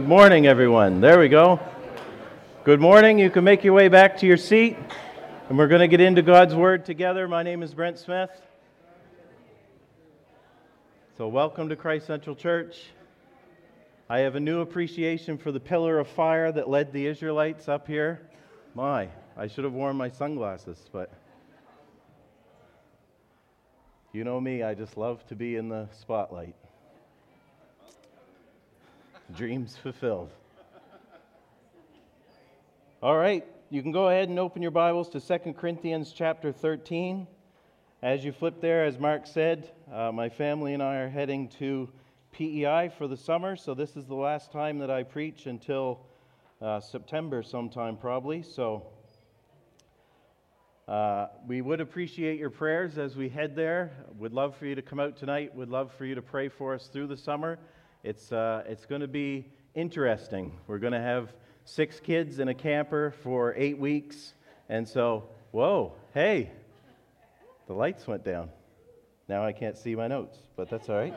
Good morning, everyone. There we go. Good morning. You can make your way back to your seat, and we're going to get into God's Word together. My name is Brent Smith. So, welcome to Christ Central Church. I have a new appreciation for the pillar of fire that led the Israelites up here. My, I should have worn my sunglasses, but you know me, I just love to be in the spotlight. Dreams fulfilled. All right, you can go ahead and open your Bibles to 2 Corinthians chapter 13. As you flip there, as Mark said, uh, my family and I are heading to PEI for the summer, so this is the last time that I preach until uh, September sometime, probably. So uh, we would appreciate your prayers as we head there. Would love for you to come out tonight. Would love for you to pray for us through the summer. It's, uh, it's going to be interesting. We're going to have six kids in a camper for eight weeks. And so, whoa, hey, the lights went down. Now I can't see my notes, but that's all right.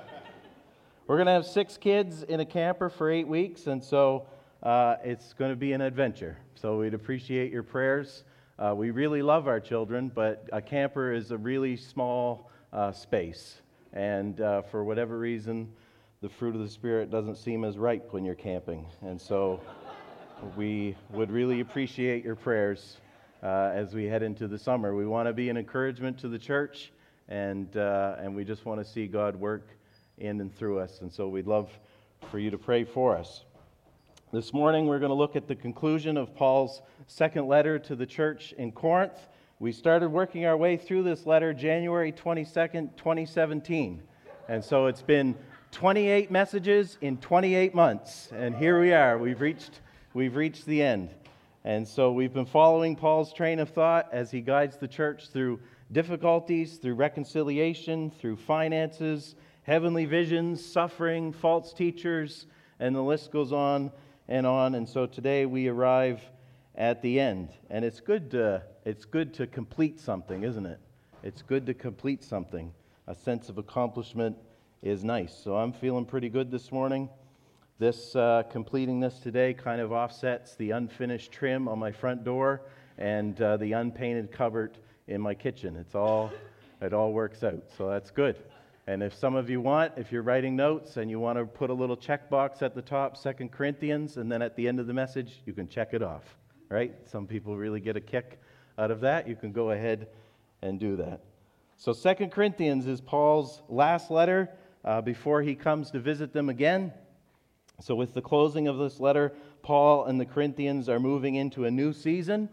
We're going to have six kids in a camper for eight weeks, and so uh, it's going to be an adventure. So we'd appreciate your prayers. Uh, we really love our children, but a camper is a really small uh, space. And uh, for whatever reason, the fruit of the Spirit doesn't seem as ripe when you're camping. And so we would really appreciate your prayers uh, as we head into the summer. We want to be an encouragement to the church, and, uh, and we just want to see God work in and through us. And so we'd love for you to pray for us. This morning, we're going to look at the conclusion of Paul's second letter to the church in Corinth. We started working our way through this letter January 22nd, 2017. And so it's been 28 messages in 28 months. And here we are. We've reached, we've reached the end. And so we've been following Paul's train of thought as he guides the church through difficulties, through reconciliation, through finances, heavenly visions, suffering, false teachers, and the list goes on and on. And so today we arrive at the end. And it's good to, it's good to complete something, isn't it? It's good to complete something, a sense of accomplishment is nice. So I'm feeling pretty good this morning. This uh, completing this today kind of offsets the unfinished trim on my front door and uh, the unpainted cupboard in my kitchen. It's all it all works out. So that's good. And if some of you want, if you're writing notes and you want to put a little checkbox at the top, Second Corinthians, and then at the end of the message, you can check it off. Right? Some people really get a kick out of that. You can go ahead and do that. So Second Corinthians is Paul's last letter uh, before he comes to visit them again. So, with the closing of this letter, Paul and the Corinthians are moving into a new season,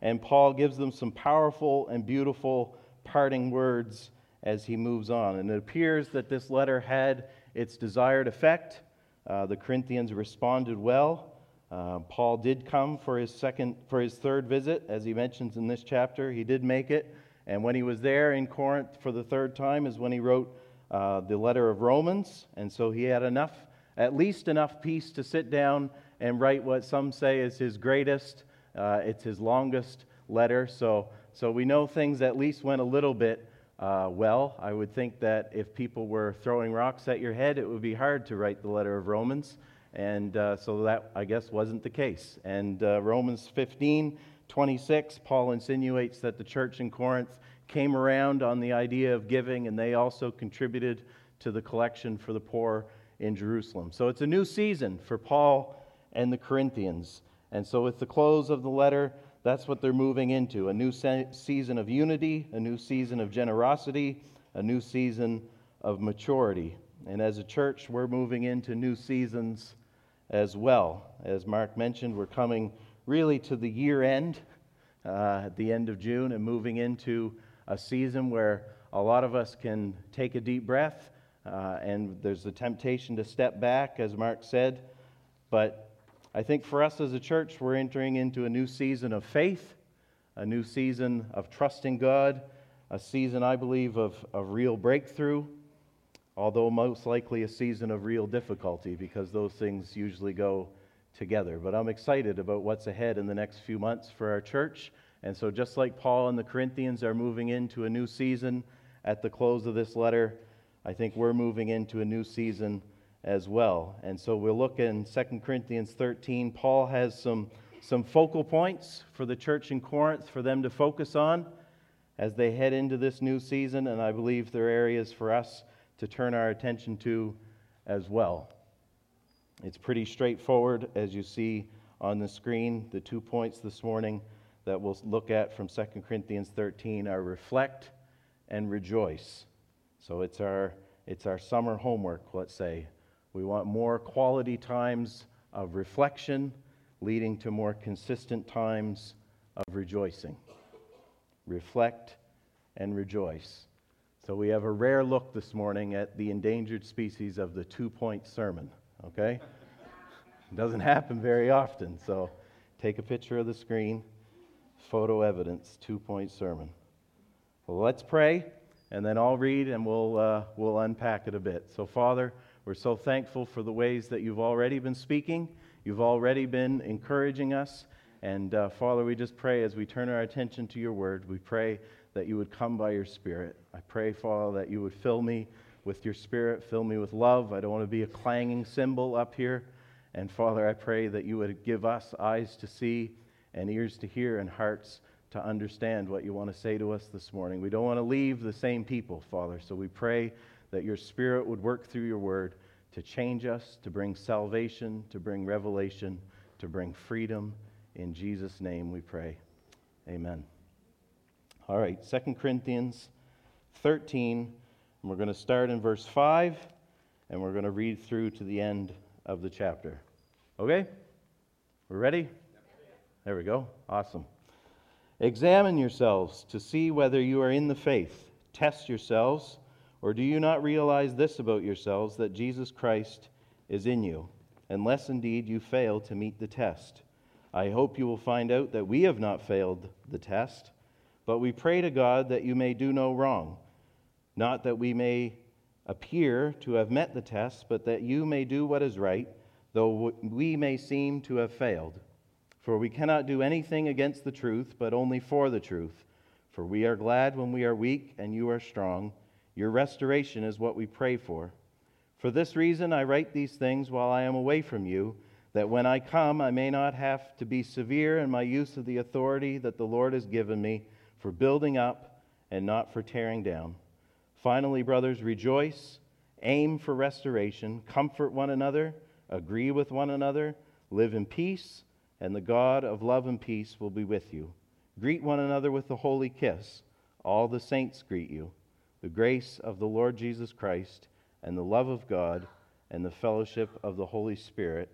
and Paul gives them some powerful and beautiful parting words as he moves on. And it appears that this letter had its desired effect. Uh, the Corinthians responded well. Uh, Paul did come for his second, for his third visit, as he mentions in this chapter. He did make it, and when he was there in Corinth for the third time, is when he wrote uh, the letter of Romans, and so he had enough, at least enough peace to sit down and write what some say is his greatest, uh, it's his longest letter. So, so we know things at least went a little bit uh, well. I would think that if people were throwing rocks at your head, it would be hard to write the letter of Romans. And uh, so that, I guess, wasn't the case. And uh, Romans 15, 26, Paul insinuates that the church in Corinth came around on the idea of giving, and they also contributed to the collection for the poor in Jerusalem. So it's a new season for Paul and the Corinthians. And so, with the close of the letter, that's what they're moving into a new se- season of unity, a new season of generosity, a new season of maturity. And as a church, we're moving into new seasons as well. As Mark mentioned, we're coming really to the year end, uh, at the end of June, and moving into a season where a lot of us can take a deep breath, uh, and there's the temptation to step back, as Mark said. But I think for us as a church, we're entering into a new season of faith, a new season of trusting God, a season, I believe, of, of real breakthrough, although most likely a season of real difficulty because those things usually go together. But I'm excited about what's ahead in the next few months for our church. And so, just like Paul and the Corinthians are moving into a new season at the close of this letter, I think we're moving into a new season as well. And so we'll look in 2 Corinthians 13. Paul has some, some focal points for the church in Corinth for them to focus on as they head into this new season, and I believe there are areas for us to turn our attention to as well. It's pretty straightforward, as you see on the screen. The two points this morning that we'll look at from 2 Corinthians 13 are reflect and rejoice. So it's our, it's our summer homework, let's say. We want more quality times of reflection leading to more consistent times of rejoicing. Reflect and rejoice. So we have a rare look this morning at the endangered species of the two point sermon, okay? it doesn't happen very often, so take a picture of the screen, photo evidence, two point sermon. Well, let's pray, and then I'll read and we'll, uh, we'll unpack it a bit. So, Father, we're so thankful for the ways that you've already been speaking, you've already been encouraging us. And uh, Father, we just pray as we turn our attention to your word, we pray that you would come by your spirit. I pray, Father, that you would fill me with your spirit, fill me with love. I don't want to be a clanging cymbal up here. And Father, I pray that you would give us eyes to see and ears to hear and hearts to understand what you want to say to us this morning. We don't want to leave the same people, Father. So we pray that your Spirit would work through your word to change us, to bring salvation, to bring revelation, to bring freedom. In Jesus' name we pray. Amen. All right, 2 Corinthians 13, and we're going to start in verse 5, and we're going to read through to the end of the chapter. Okay? We're ready? There we go. Awesome. Examine yourselves to see whether you are in the faith. Test yourselves. Or do you not realize this about yourselves, that Jesus Christ is in you, unless indeed you fail to meet the test? I hope you will find out that we have not failed the test, but we pray to God that you may do no wrong, not that we may appear to have met the test, but that you may do what is right, though we may seem to have failed. For we cannot do anything against the truth, but only for the truth. For we are glad when we are weak and you are strong. Your restoration is what we pray for. For this reason, I write these things while I am away from you, that when I come, I may not have to be severe in my use of the authority that the Lord has given me for building up and not for tearing down. Finally, brothers, rejoice, aim for restoration, comfort one another, agree with one another, live in peace, and the God of love and peace will be with you. Greet one another with a holy kiss. All the saints greet you. The grace of the Lord Jesus Christ and the love of God and the fellowship of the Holy Spirit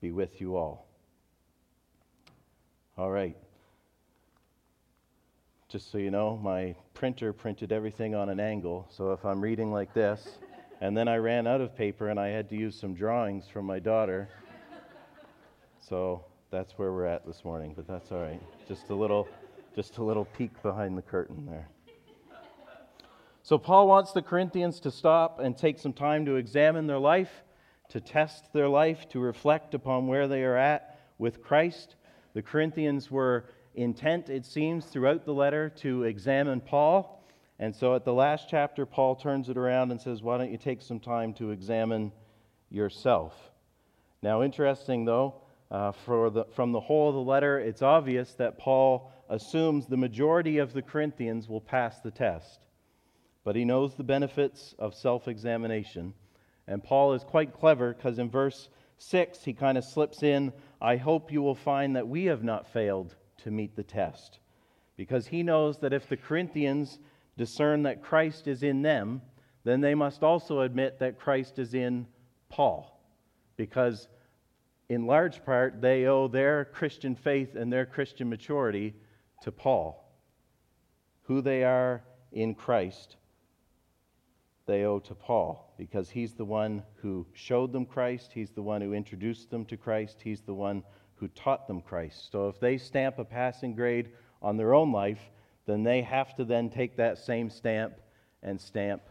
be with you all. All right. Just so you know, my printer printed everything on an angle, so if I'm reading like this, and then I ran out of paper and I had to use some drawings from my daughter. So that's where we're at this morning, but that's all right. Just a little just a little peek behind the curtain there. So, Paul wants the Corinthians to stop and take some time to examine their life, to test their life, to reflect upon where they are at with Christ. The Corinthians were intent, it seems, throughout the letter to examine Paul. And so, at the last chapter, Paul turns it around and says, Why don't you take some time to examine yourself? Now, interesting though, uh, the, from the whole of the letter, it's obvious that Paul assumes the majority of the Corinthians will pass the test but he knows the benefits of self examination. And Paul is quite clever because in verse 6, he kind of slips in, I hope you will find that we have not failed to meet the test. Because he knows that if the Corinthians discern that Christ is in them, then they must also admit that Christ is in Paul. Because in large part, they owe their Christian faith and their Christian maturity to Paul. Who they are in Christ they owe to Paul because he's the one who showed them Christ, he's the one who introduced them to Christ, he's the one who taught them Christ. So if they stamp a passing grade on their own life, then they have to then take that same stamp and stamp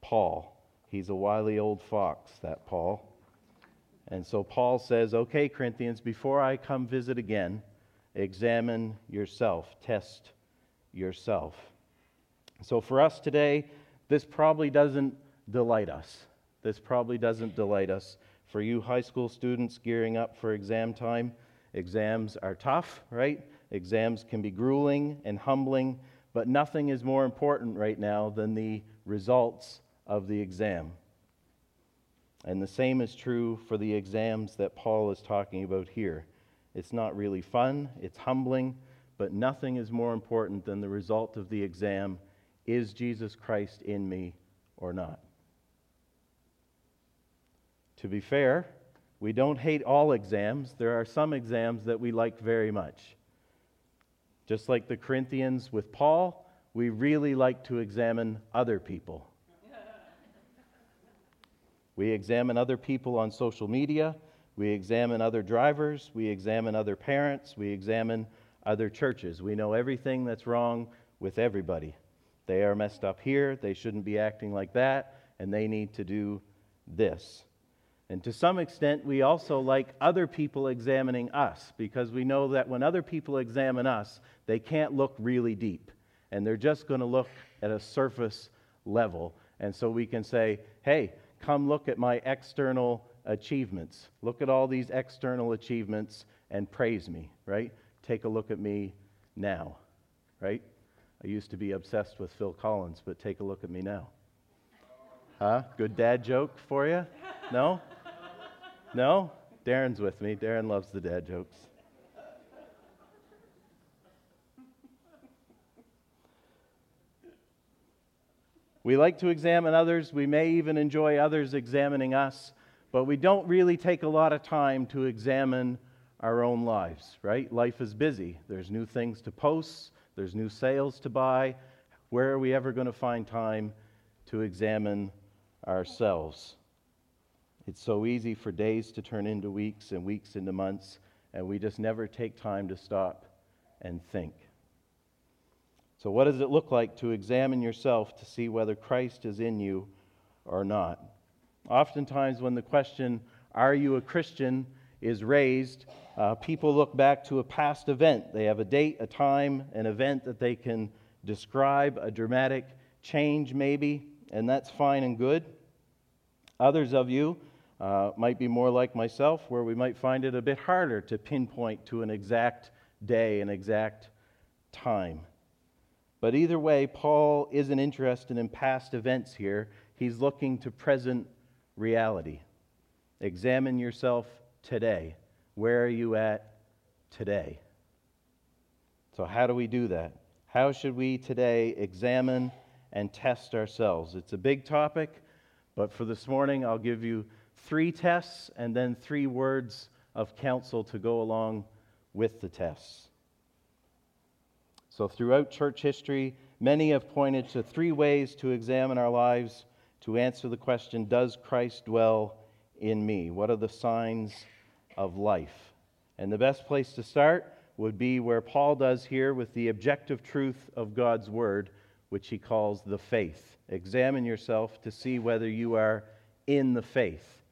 Paul. He's a wily old fox, that Paul. And so Paul says, Okay, Corinthians, before I come visit again, examine yourself, test yourself. So for us today, this probably doesn't delight us. This probably doesn't delight us. For you high school students gearing up for exam time, exams are tough, right? Exams can be grueling and humbling, but nothing is more important right now than the results of the exam. And the same is true for the exams that Paul is talking about here. It's not really fun, it's humbling, but nothing is more important than the result of the exam is Jesus Christ in me or not? To be fair, we don't hate all exams. There are some exams that we like very much. Just like the Corinthians with Paul, we really like to examine other people. We examine other people on social media. We examine other drivers. We examine other parents. We examine other churches. We know everything that's wrong with everybody. They are messed up here. They shouldn't be acting like that. And they need to do this. And to some extent, we also like other people examining us because we know that when other people examine us, they can't look really deep. And they're just going to look at a surface level. And so we can say, hey, come look at my external achievements. Look at all these external achievements and praise me, right? Take a look at me now, right? I used to be obsessed with Phil Collins, but take a look at me now. Huh? Good dad joke for you? No? No? Darren's with me. Darren loves the dad jokes. We like to examine others. We may even enjoy others examining us, but we don't really take a lot of time to examine our own lives, right? Life is busy. There's new things to post, there's new sales to buy. Where are we ever going to find time to examine ourselves? It's so easy for days to turn into weeks and weeks into months, and we just never take time to stop and think. So, what does it look like to examine yourself to see whether Christ is in you or not? Oftentimes, when the question, Are you a Christian? is raised, uh, people look back to a past event. They have a date, a time, an event that they can describe, a dramatic change, maybe, and that's fine and good. Others of you uh, might be more like myself, where we might find it a bit harder to pinpoint to an exact day, an exact time. But either way, Paul isn't interested in past events here. He's looking to present reality. Examine yourself today. Where are you at today? So, how do we do that? How should we today examine and test ourselves? It's a big topic, but for this morning, I'll give you three tests and then three words of counsel to go along with the tests. So, throughout church history, many have pointed to three ways to examine our lives to answer the question Does Christ dwell in me? What are the signs of life? And the best place to start would be where Paul does here with the objective truth of God's Word, which he calls the faith. Examine yourself to see whether you are in the faith.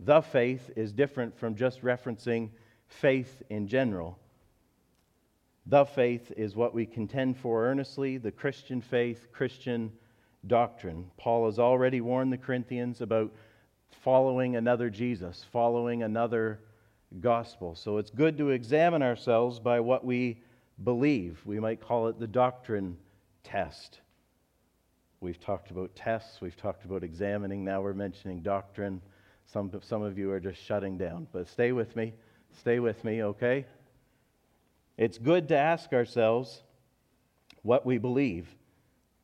The faith is different from just referencing faith in general. The faith is what we contend for earnestly the Christian faith, Christian doctrine. Paul has already warned the Corinthians about following another Jesus, following another gospel. So it's good to examine ourselves by what we believe. We might call it the doctrine test. We've talked about tests, we've talked about examining, now we're mentioning doctrine. Some, some of you are just shutting down, but stay with me. Stay with me, okay? It's good to ask ourselves what we believe.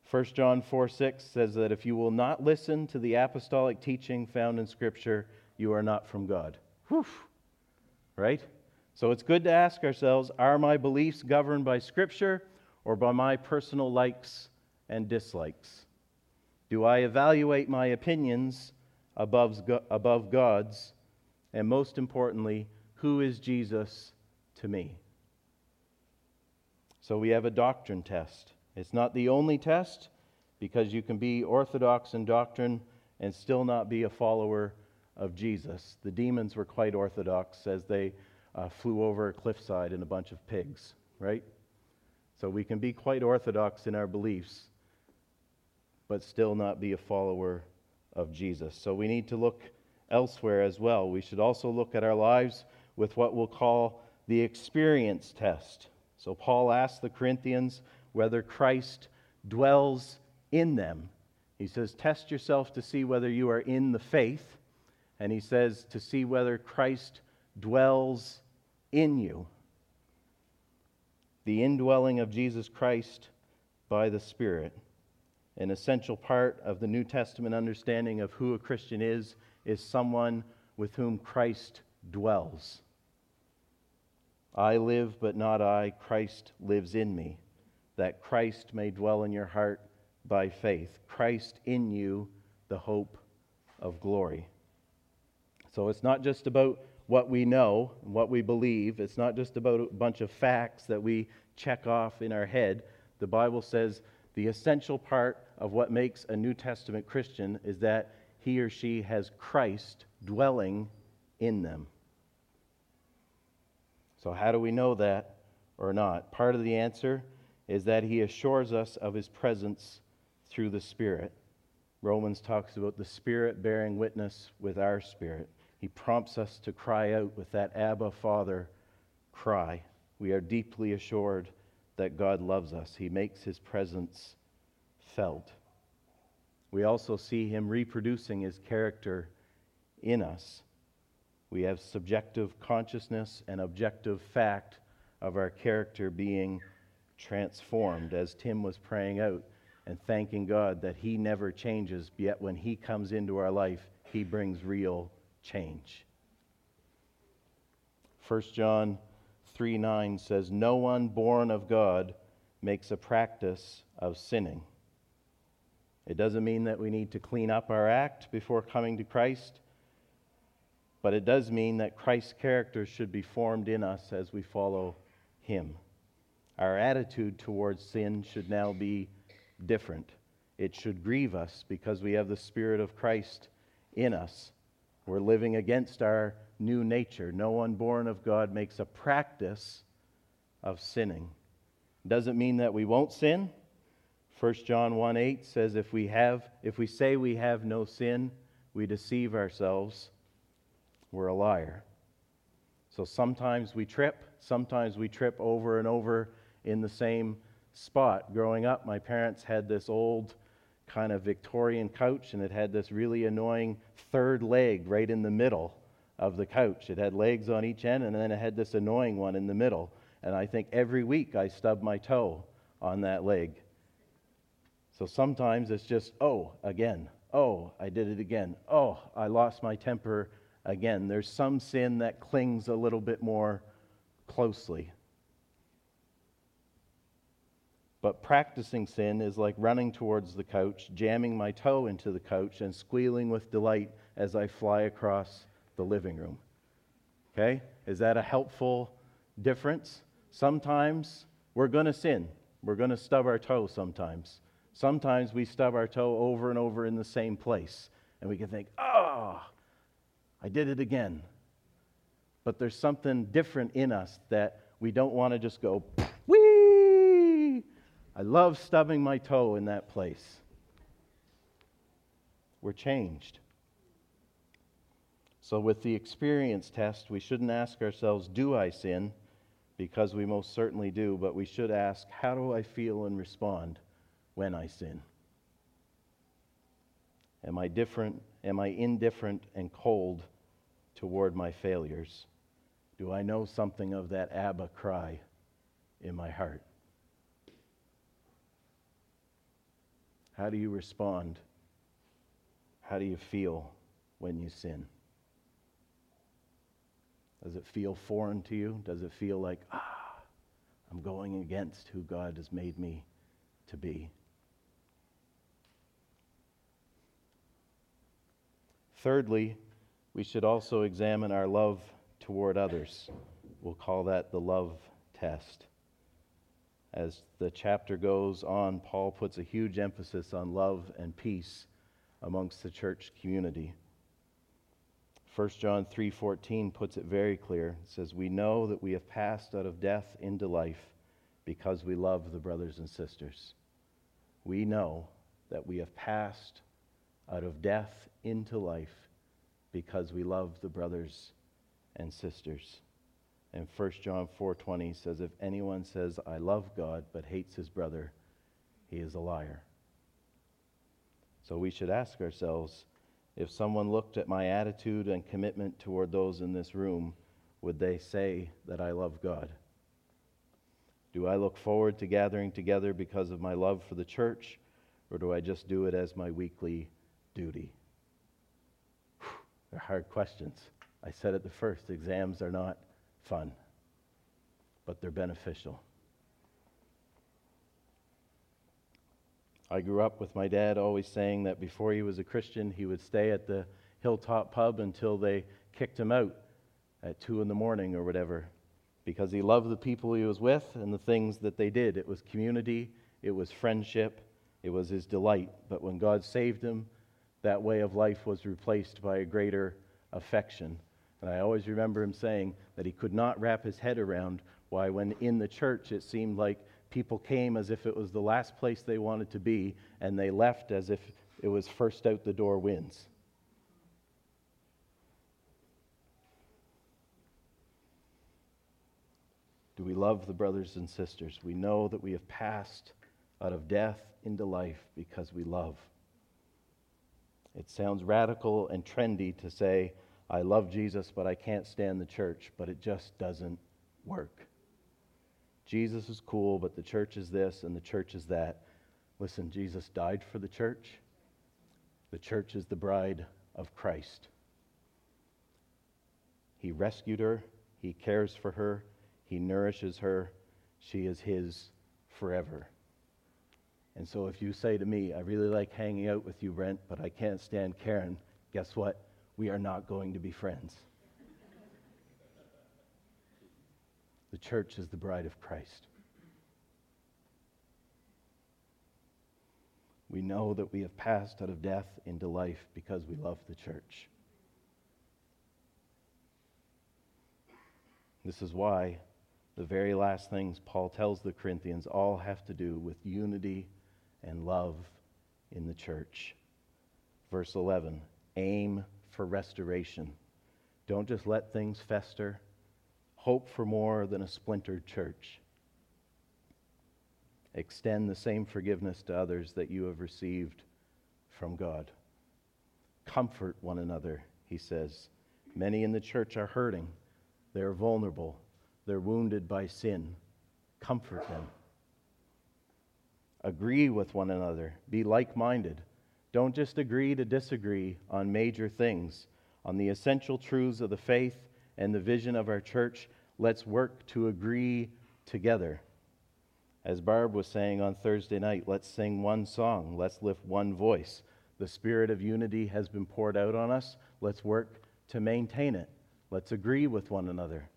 1 John 4 6 says that if you will not listen to the apostolic teaching found in Scripture, you are not from God. Whew. Right? So it's good to ask ourselves are my beliefs governed by Scripture or by my personal likes and dislikes? Do I evaluate my opinions above, above God's? And most importantly, who is Jesus to me? So we have a doctrine test. It's not the only test because you can be orthodox in doctrine and still not be a follower of Jesus. The demons were quite orthodox as they uh, flew over a cliffside in a bunch of pigs, right? So we can be quite orthodox in our beliefs, but still not be a follower of Jesus. So we need to look elsewhere as well. We should also look at our lives with what we'll call the experience test. So Paul asks the Corinthians whether Christ dwells in them. He says, Test yourself to see whether you are in the faith. And he says, to see whether Christ dwells in you. The indwelling of Jesus Christ by the Spirit. An essential part of the New Testament understanding of who a Christian is is someone with whom Christ dwells. I live, but not I. Christ lives in me, that Christ may dwell in your heart by faith. Christ in you, the hope of glory. So it's not just about what we know, and what we believe. It's not just about a bunch of facts that we check off in our head. The Bible says the essential part of what makes a New Testament Christian is that he or she has Christ dwelling in them. So, how do we know that or not? Part of the answer is that he assures us of his presence through the Spirit. Romans talks about the Spirit bearing witness with our spirit. He prompts us to cry out with that Abba, Father cry. We are deeply assured that God loves us. He makes his presence felt. We also see him reproducing his character in us. We have subjective consciousness and objective fact of our character being transformed, as Tim was praying out and thanking God that He never changes, yet when He comes into our life, He brings real change. 1 John 3 9 says, No one born of God makes a practice of sinning. It doesn't mean that we need to clean up our act before coming to Christ. But it does mean that Christ's character should be formed in us as we follow him. Our attitude towards sin should now be different. It should grieve us because we have the Spirit of Christ in us. We're living against our new nature. No one born of God makes a practice of sinning. Doesn't mean that we won't sin. 1 John 1 8 says, if we, have, if we say we have no sin, we deceive ourselves we're a liar. So sometimes we trip, sometimes we trip over and over in the same spot. Growing up, my parents had this old kind of Victorian couch, and it had this really annoying third leg right in the middle of the couch. It had legs on each end, and then it had this annoying one in the middle. And I think every week I stub my toe on that leg. So sometimes it's just, oh, again. Oh, I did it again. Oh, I lost my temper again, there's some sin that clings a little bit more closely. But practicing sin is like running towards the couch, jamming my toe into the couch, and squealing with delight as I fly across the living room. Okay? Is that a helpful difference? Sometimes we're going to sin. We're going to stub our toe sometimes. Sometimes we stub our toe over and over in the same place. And we can think, oh, I did it again. But there's something different in us that we don't want to just go, wee! I love stubbing my toe in that place. We're changed. So, with the experience test, we shouldn't ask ourselves, Do I sin? Because we most certainly do, but we should ask, How do I feel and respond when I sin? Am I different? Am I indifferent and cold toward my failures? Do I know something of that Abba cry in my heart? How do you respond? How do you feel when you sin? Does it feel foreign to you? Does it feel like, ah, I'm going against who God has made me to be? Thirdly, we should also examine our love toward others. We'll call that the love test. As the chapter goes on, Paul puts a huge emphasis on love and peace amongst the church community. 1 John 3:14 puts it very clear. It says, "We know that we have passed out of death into life because we love the brothers and sisters." We know that we have passed out of death into life because we love the brothers and sisters. And 1 John 4:20 says if anyone says I love God but hates his brother, he is a liar. So we should ask ourselves if someone looked at my attitude and commitment toward those in this room, would they say that I love God? Do I look forward to gathering together because of my love for the church, or do I just do it as my weekly duty? Whew, they're hard questions. I said at the first exams are not fun, but they're beneficial. I grew up with my dad always saying that before he was a Christian, he would stay at the Hilltop Pub until they kicked him out at 2 in the morning or whatever because he loved the people he was with and the things that they did. It was community, it was friendship, it was his delight. But when God saved him, that way of life was replaced by a greater affection. And I always remember him saying that he could not wrap his head around why, when in the church, it seemed like people came as if it was the last place they wanted to be, and they left as if it was first out the door wins. Do we love the brothers and sisters? We know that we have passed out of death into life because we love. It sounds radical and trendy to say, I love Jesus, but I can't stand the church, but it just doesn't work. Jesus is cool, but the church is this and the church is that. Listen, Jesus died for the church. The church is the bride of Christ. He rescued her, He cares for her, He nourishes her. She is His forever. And so if you say to me, I really like hanging out with you, Brent, but I can't stand Karen, guess what? We are not going to be friends. The church is the bride of Christ. We know that we have passed out of death into life because we love the church. This is why the very last things Paul tells the Corinthians all have to do with unity and love in the church. Verse 11 aim for restoration. Don't just let things fester hope for more than a splintered church. Extend the same forgiveness to others that you have received from God. Comfort one another, he says. Many in the church are hurting, they're vulnerable, they're wounded by sin. Comfort them. Agree with one another, be like minded. Don't just agree to disagree on major things, on the essential truths of the faith and the vision of our church, let's work to agree together. As Barb was saying on Thursday night, let's sing one song, let's lift one voice. The spirit of unity has been poured out on us. Let's work to maintain it. Let's agree with one another.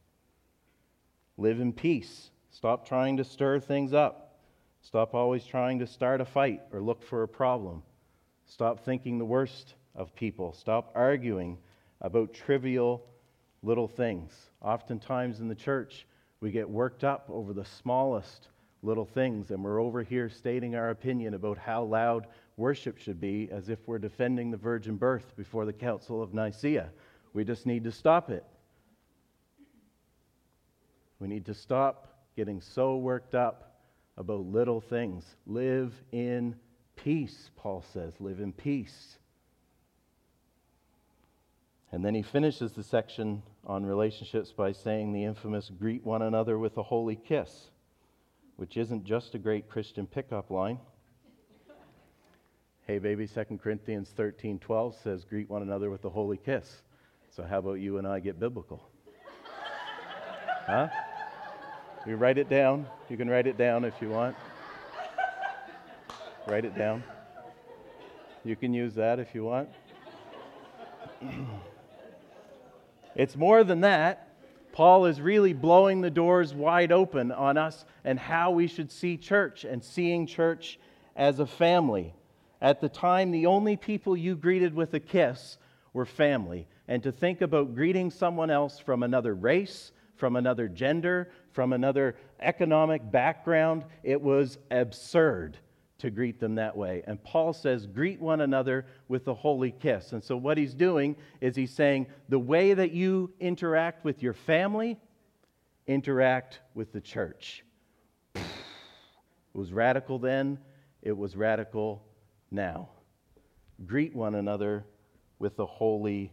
Live in peace. Stop trying to stir things up. Stop always trying to start a fight or look for a problem. Stop thinking the worst of people. Stop arguing about trivial little things. Oftentimes in the church, we get worked up over the smallest little things, and we're over here stating our opinion about how loud worship should be as if we're defending the virgin birth before the Council of Nicaea. We just need to stop it. We need to stop getting so worked up about little things. Live in peace, Paul says. Live in peace. And then he finishes the section on relationships by saying the infamous greet one another with a holy kiss, which isn't just a great Christian pickup line. hey baby, 2 Corinthians 13:12 says greet one another with a holy kiss. So how about you and I get biblical? huh? You write it down. You can write it down if you want. Write it down. You can use that if you want. It's more than that. Paul is really blowing the doors wide open on us and how we should see church and seeing church as a family. At the time, the only people you greeted with a kiss were family. And to think about greeting someone else from another race, from another gender, from another economic background, it was absurd to greet them that way. And Paul says, greet one another with a holy kiss. And so, what he's doing is he's saying, the way that you interact with your family, interact with the church. It was radical then, it was radical now. Greet one another with a holy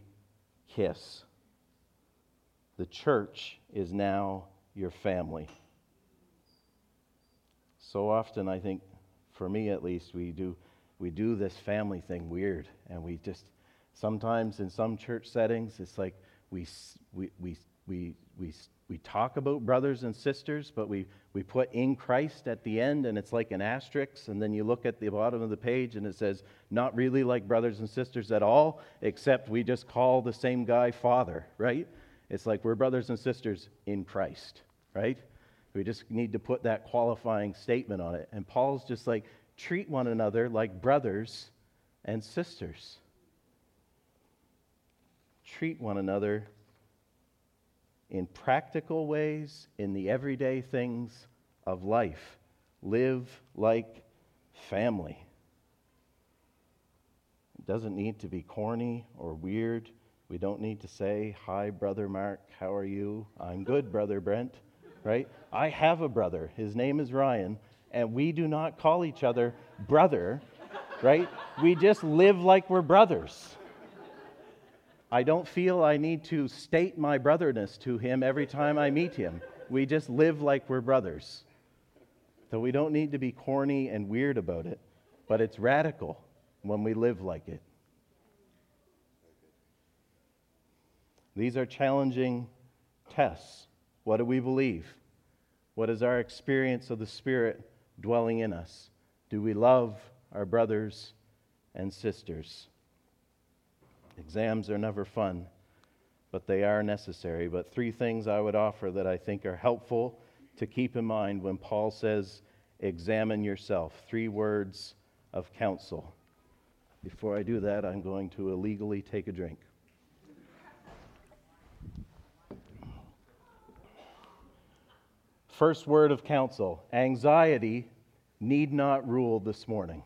kiss. The church is now your family. So often, I think for me at least, we do, we do this family thing weird. And we just, sometimes in some church settings, it's like we, we, we, we, we, talk about brothers and sisters, but we, we put in Christ at the end, and it's like an asterisk. And then you look at the bottom of the page, and it says, not really like brothers and sisters at all, except we just call the same guy Father, right? It's like we're brothers and sisters in Christ, right? We just need to put that qualifying statement on it. And Paul's just like, treat one another like brothers and sisters. Treat one another in practical ways, in the everyday things of life. Live like family. It doesn't need to be corny or weird. We don't need to say, Hi, Brother Mark, how are you? I'm good, Brother Brent right? I have a brother. His name is Ryan, and we do not call each other brother, right? We just live like we're brothers. I don't feel I need to state my brotherness to him every time I meet him. We just live like we're brothers. So we don't need to be corny and weird about it, but it's radical when we live like it. These are challenging tests. What do we believe? What is our experience of the Spirit dwelling in us? Do we love our brothers and sisters? Exams are never fun, but they are necessary. But three things I would offer that I think are helpful to keep in mind when Paul says, examine yourself. Three words of counsel. Before I do that, I'm going to illegally take a drink. First word of counsel anxiety need not rule this morning.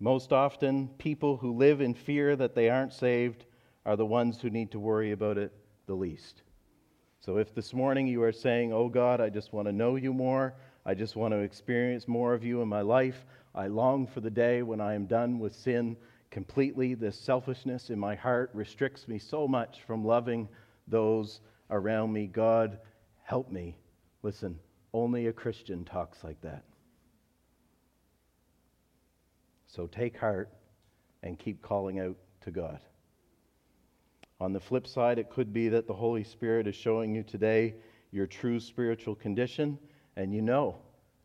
Most often, people who live in fear that they aren't saved are the ones who need to worry about it the least. So, if this morning you are saying, Oh God, I just want to know you more, I just want to experience more of you in my life, I long for the day when I am done with sin completely, this selfishness in my heart restricts me so much from loving those around me. God, Help me. Listen, only a Christian talks like that. So take heart and keep calling out to God. On the flip side, it could be that the Holy Spirit is showing you today your true spiritual condition, and you know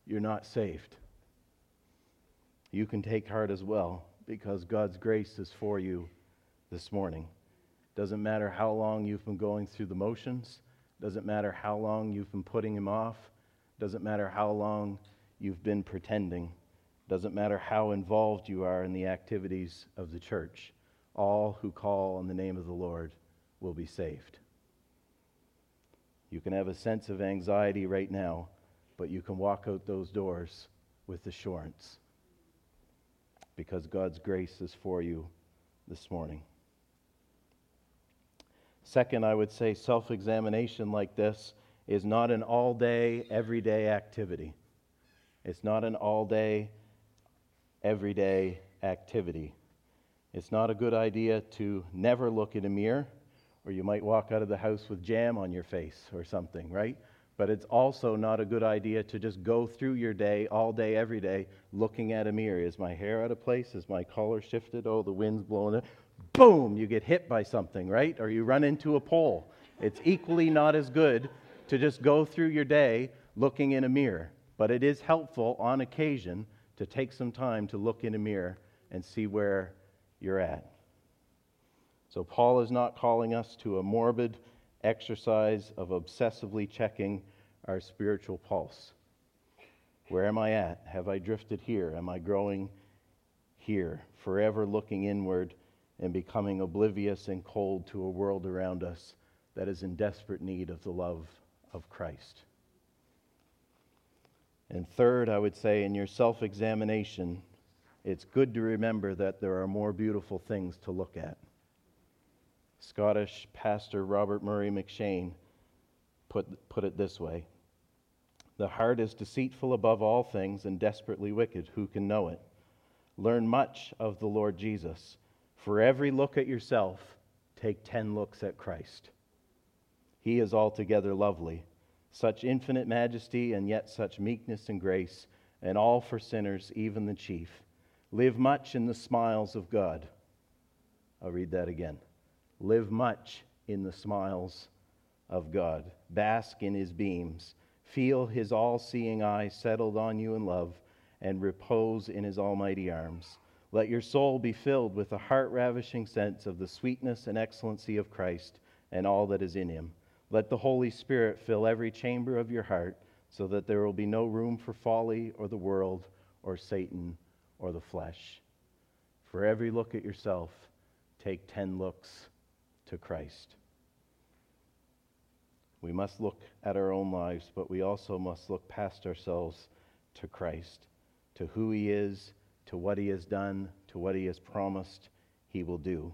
you're not saved. You can take heart as well because God's grace is for you this morning. Doesn't matter how long you've been going through the motions, doesn't matter how long you've been putting him off. Doesn't matter how long you've been pretending. Doesn't matter how involved you are in the activities of the church. All who call on the name of the Lord will be saved. You can have a sense of anxiety right now, but you can walk out those doors with assurance because God's grace is for you this morning. Second, I would say self examination like this is not an all day, everyday activity. It's not an all day, everyday activity. It's not a good idea to never look in a mirror, or you might walk out of the house with jam on your face or something, right? But it's also not a good idea to just go through your day, all day, every day, looking at a mirror. Is my hair out of place? Is my collar shifted? Oh, the wind's blowing it boom, you get hit by something, right? Or you run into a pole. It's equally not as good to just go through your day looking in a mirror. But it is helpful on occasion to take some time to look in a mirror and see where you're at. So, Paul is not calling us to a morbid exercise of obsessively checking our spiritual pulse. Where am I at? Have I drifted here? Am I growing here? Forever looking inward and becoming oblivious and cold to a world around us that is in desperate need of the love of Christ. And third, I would say in your self examination, it's good to remember that there are more beautiful things to look at. Scottish pastor Robert Murray M'Cheyne put, put it this way The heart is deceitful above all things and desperately wicked. Who can know it? Learn much of the Lord Jesus. For every look at yourself, take ten looks at Christ. He is altogether lovely, such infinite majesty and yet such meekness and grace, and all for sinners, even the chief. Live much in the smiles of God. I'll read that again. Live much in the smiles of God. Bask in his beams. Feel his all seeing eye settled on you in love, and repose in his almighty arms. Let your soul be filled with a heart ravishing sense of the sweetness and excellency of Christ and all that is in him. Let the Holy Spirit fill every chamber of your heart so that there will be no room for folly or the world or Satan or the flesh. For every look at yourself, take 10 looks to Christ. We must look at our own lives, but we also must look past ourselves to Christ, to who He is to what He has done, to what He has promised He will do.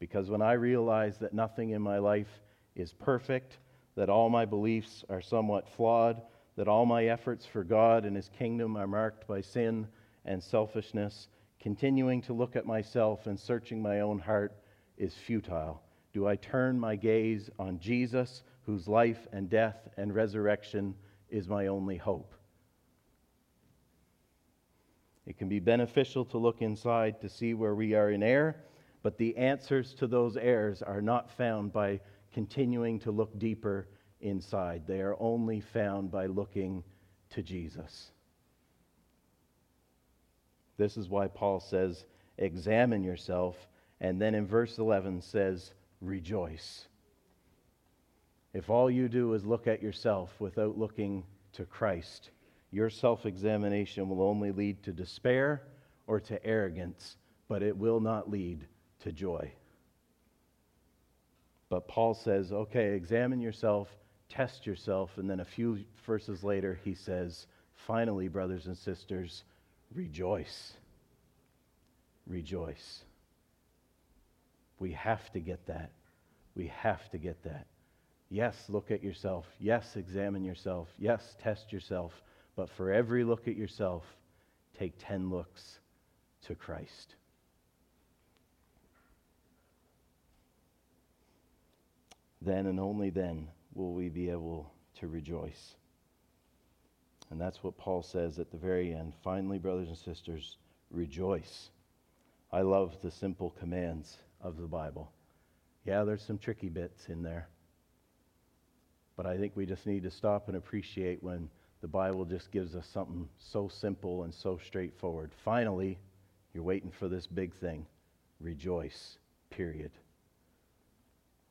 Because when I realize that nothing in my life is perfect, that all my beliefs are somewhat flawed, that all my efforts for God and His kingdom are marked by sin and selfishness, continuing to look at myself and searching my own heart is futile. Do I turn my gaze on Jesus, whose life and death and resurrection is my only hope? It can be beneficial to look inside to see where we are in error, but the answers to those errors are not found by continuing to look deeper inside. They are only found by looking to Jesus. This is why Paul says, Examine yourself, and then in verse 11 says, Rejoice. If all you do is look at yourself without looking to Christ, your self examination will only lead to despair or to arrogance, but it will not lead to joy. But Paul says, okay, examine yourself, test yourself, and then a few verses later, he says, finally, brothers and sisters, rejoice. Rejoice. We have to get that. We have to get that. Yes, look at yourself. Yes, examine yourself. Yes, test yourself. But for every look at yourself, take 10 looks to Christ. Then and only then will we be able to rejoice. And that's what Paul says at the very end. Finally, brothers and sisters, rejoice. I love the simple commands of the Bible. Yeah, there's some tricky bits in there. But I think we just need to stop and appreciate when the Bible just gives us something so simple and so straightforward. Finally, you're waiting for this big thing. Rejoice, period.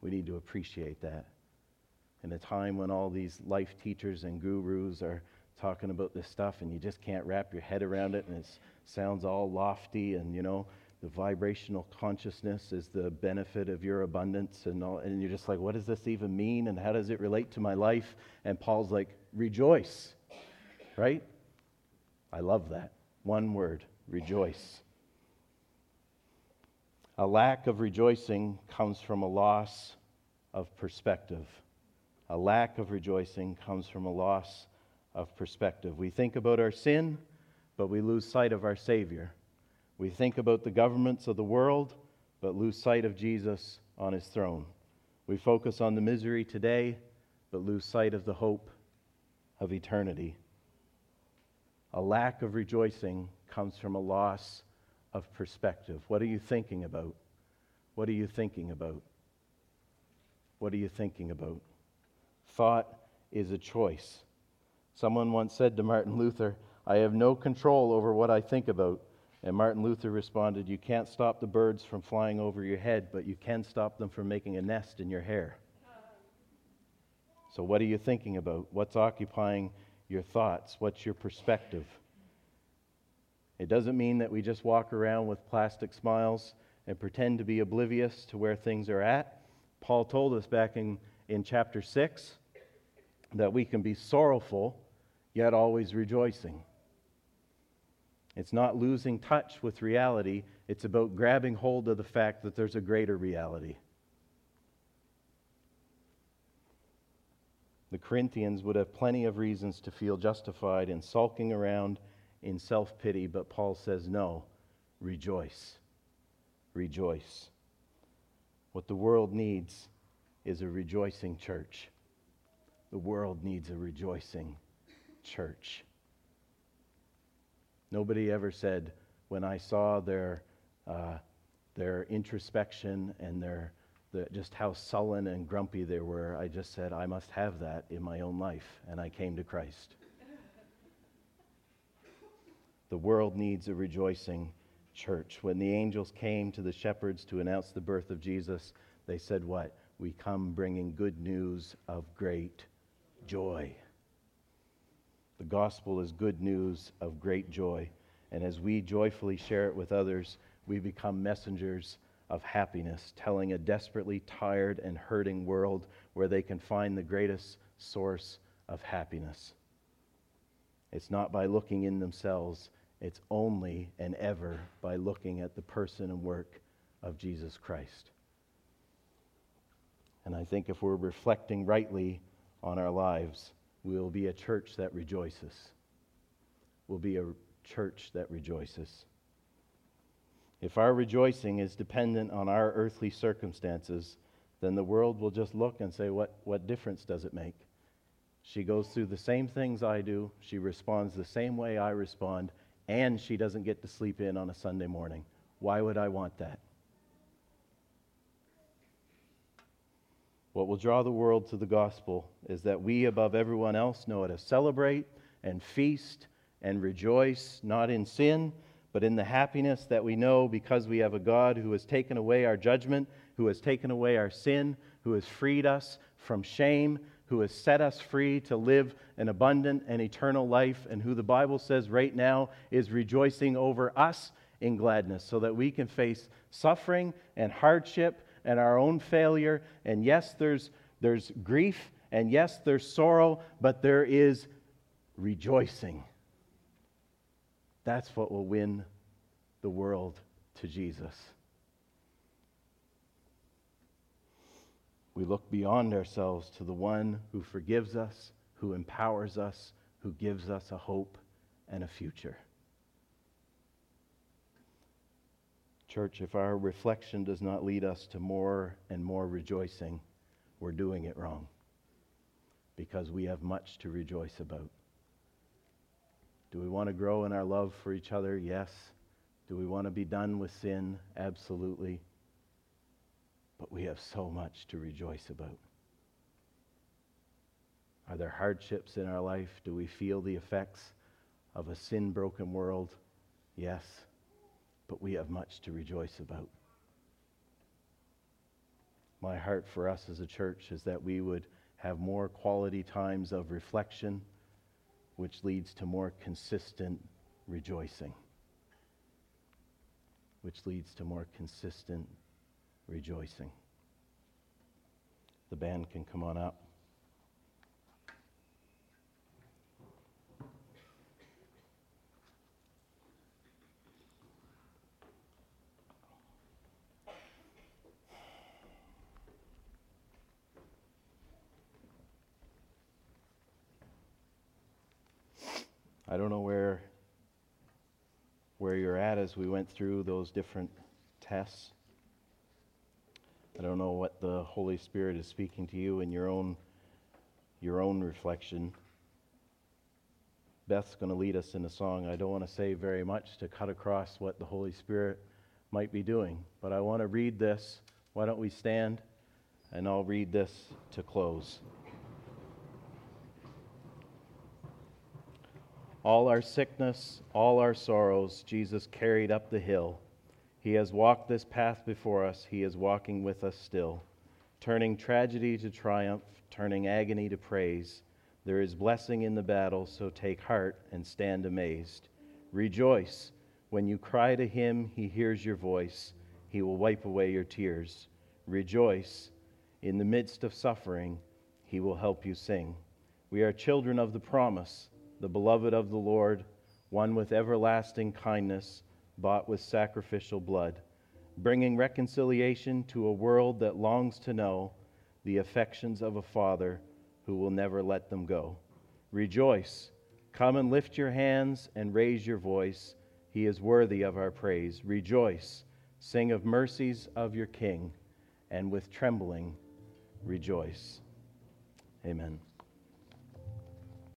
We need to appreciate that. In a time when all these life teachers and gurus are talking about this stuff and you just can't wrap your head around it and it sounds all lofty and, you know, the vibrational consciousness is the benefit of your abundance and all, and you're just like what does this even mean and how does it relate to my life and paul's like rejoice right? I love that. One word rejoice. A lack of rejoicing comes from a loss of perspective. A lack of rejoicing comes from a loss of perspective. We think about our sin, but we lose sight of our Savior. We think about the governments of the world, but lose sight of Jesus on his throne. We focus on the misery today, but lose sight of the hope of eternity. A lack of rejoicing comes from a loss of perspective. What are you thinking about? What are you thinking about? What are you thinking about? Thought is a choice. Someone once said to Martin Luther, I have no control over what I think about. And Martin Luther responded, You can't stop the birds from flying over your head, but you can stop them from making a nest in your hair. So, what are you thinking about? What's occupying your thoughts? What's your perspective? It doesn't mean that we just walk around with plastic smiles and pretend to be oblivious to where things are at. Paul told us back in, in chapter 6 that we can be sorrowful, yet always rejoicing. It's not losing touch with reality, it's about grabbing hold of the fact that there's a greater reality. The Corinthians would have plenty of reasons to feel justified in sulking around in self pity, but Paul says, no, rejoice. Rejoice. What the world needs is a rejoicing church. The world needs a rejoicing church. Nobody ever said, when I saw their, uh, their introspection and their, the, just how sullen and grumpy they were, I just said, I must have that in my own life, and I came to Christ. the world needs a rejoicing church. When the angels came to the shepherds to announce the birth of Jesus, they said, What? We come bringing good news of great joy. The gospel is good news of great joy. And as we joyfully share it with others, we become messengers of happiness, telling a desperately tired and hurting world where they can find the greatest source of happiness. It's not by looking in themselves, it's only and ever by looking at the person and work of Jesus Christ. And I think if we're reflecting rightly on our lives, we will be a church that rejoices. We'll be a church that rejoices. If our rejoicing is dependent on our earthly circumstances, then the world will just look and say, What, what difference does it make? She goes through the same things I do, she responds the same way I respond, and she doesn't get to sleep in on a Sunday morning. Why would I want that? What will draw the world to the gospel is that we, above everyone else, know how to celebrate and feast and rejoice, not in sin, but in the happiness that we know because we have a God who has taken away our judgment, who has taken away our sin, who has freed us from shame, who has set us free to live an abundant and eternal life, and who the Bible says right now is rejoicing over us in gladness so that we can face suffering and hardship and our own failure. And yes, there's, there's grief, and yes, there's sorrow, but there is rejoicing. That's what will win the world to Jesus. We look beyond ourselves to the one who forgives us, who empowers us, who gives us a hope and a future. Church, if our reflection does not lead us to more and more rejoicing, we're doing it wrong because we have much to rejoice about. Do we want to grow in our love for each other? Yes. Do we want to be done with sin? Absolutely. But we have so much to rejoice about. Are there hardships in our life? Do we feel the effects of a sin broken world? Yes. But we have much to rejoice about. My heart for us as a church is that we would have more quality times of reflection which leads to more consistent rejoicing. Which leads to more consistent rejoicing. The band can come on up. I don't know where where you're at as we went through those different tests. I don't know what the Holy Spirit is speaking to you in your own your own reflection. Beth's going to lead us in a song. I don't want to say very much to cut across what the Holy Spirit might be doing, but I want to read this. Why don't we stand and I'll read this to close. All our sickness, all our sorrows, Jesus carried up the hill. He has walked this path before us. He is walking with us still, turning tragedy to triumph, turning agony to praise. There is blessing in the battle, so take heart and stand amazed. Rejoice. When you cry to him, he hears your voice. He will wipe away your tears. Rejoice. In the midst of suffering, he will help you sing. We are children of the promise the beloved of the Lord, one with everlasting kindness, bought with sacrificial blood, bringing reconciliation to a world that longs to know the affections of a Father who will never let them go. Rejoice. Come and lift your hands and raise your voice. He is worthy of our praise. Rejoice. Sing of mercies of your King, and with trembling rejoice. Amen.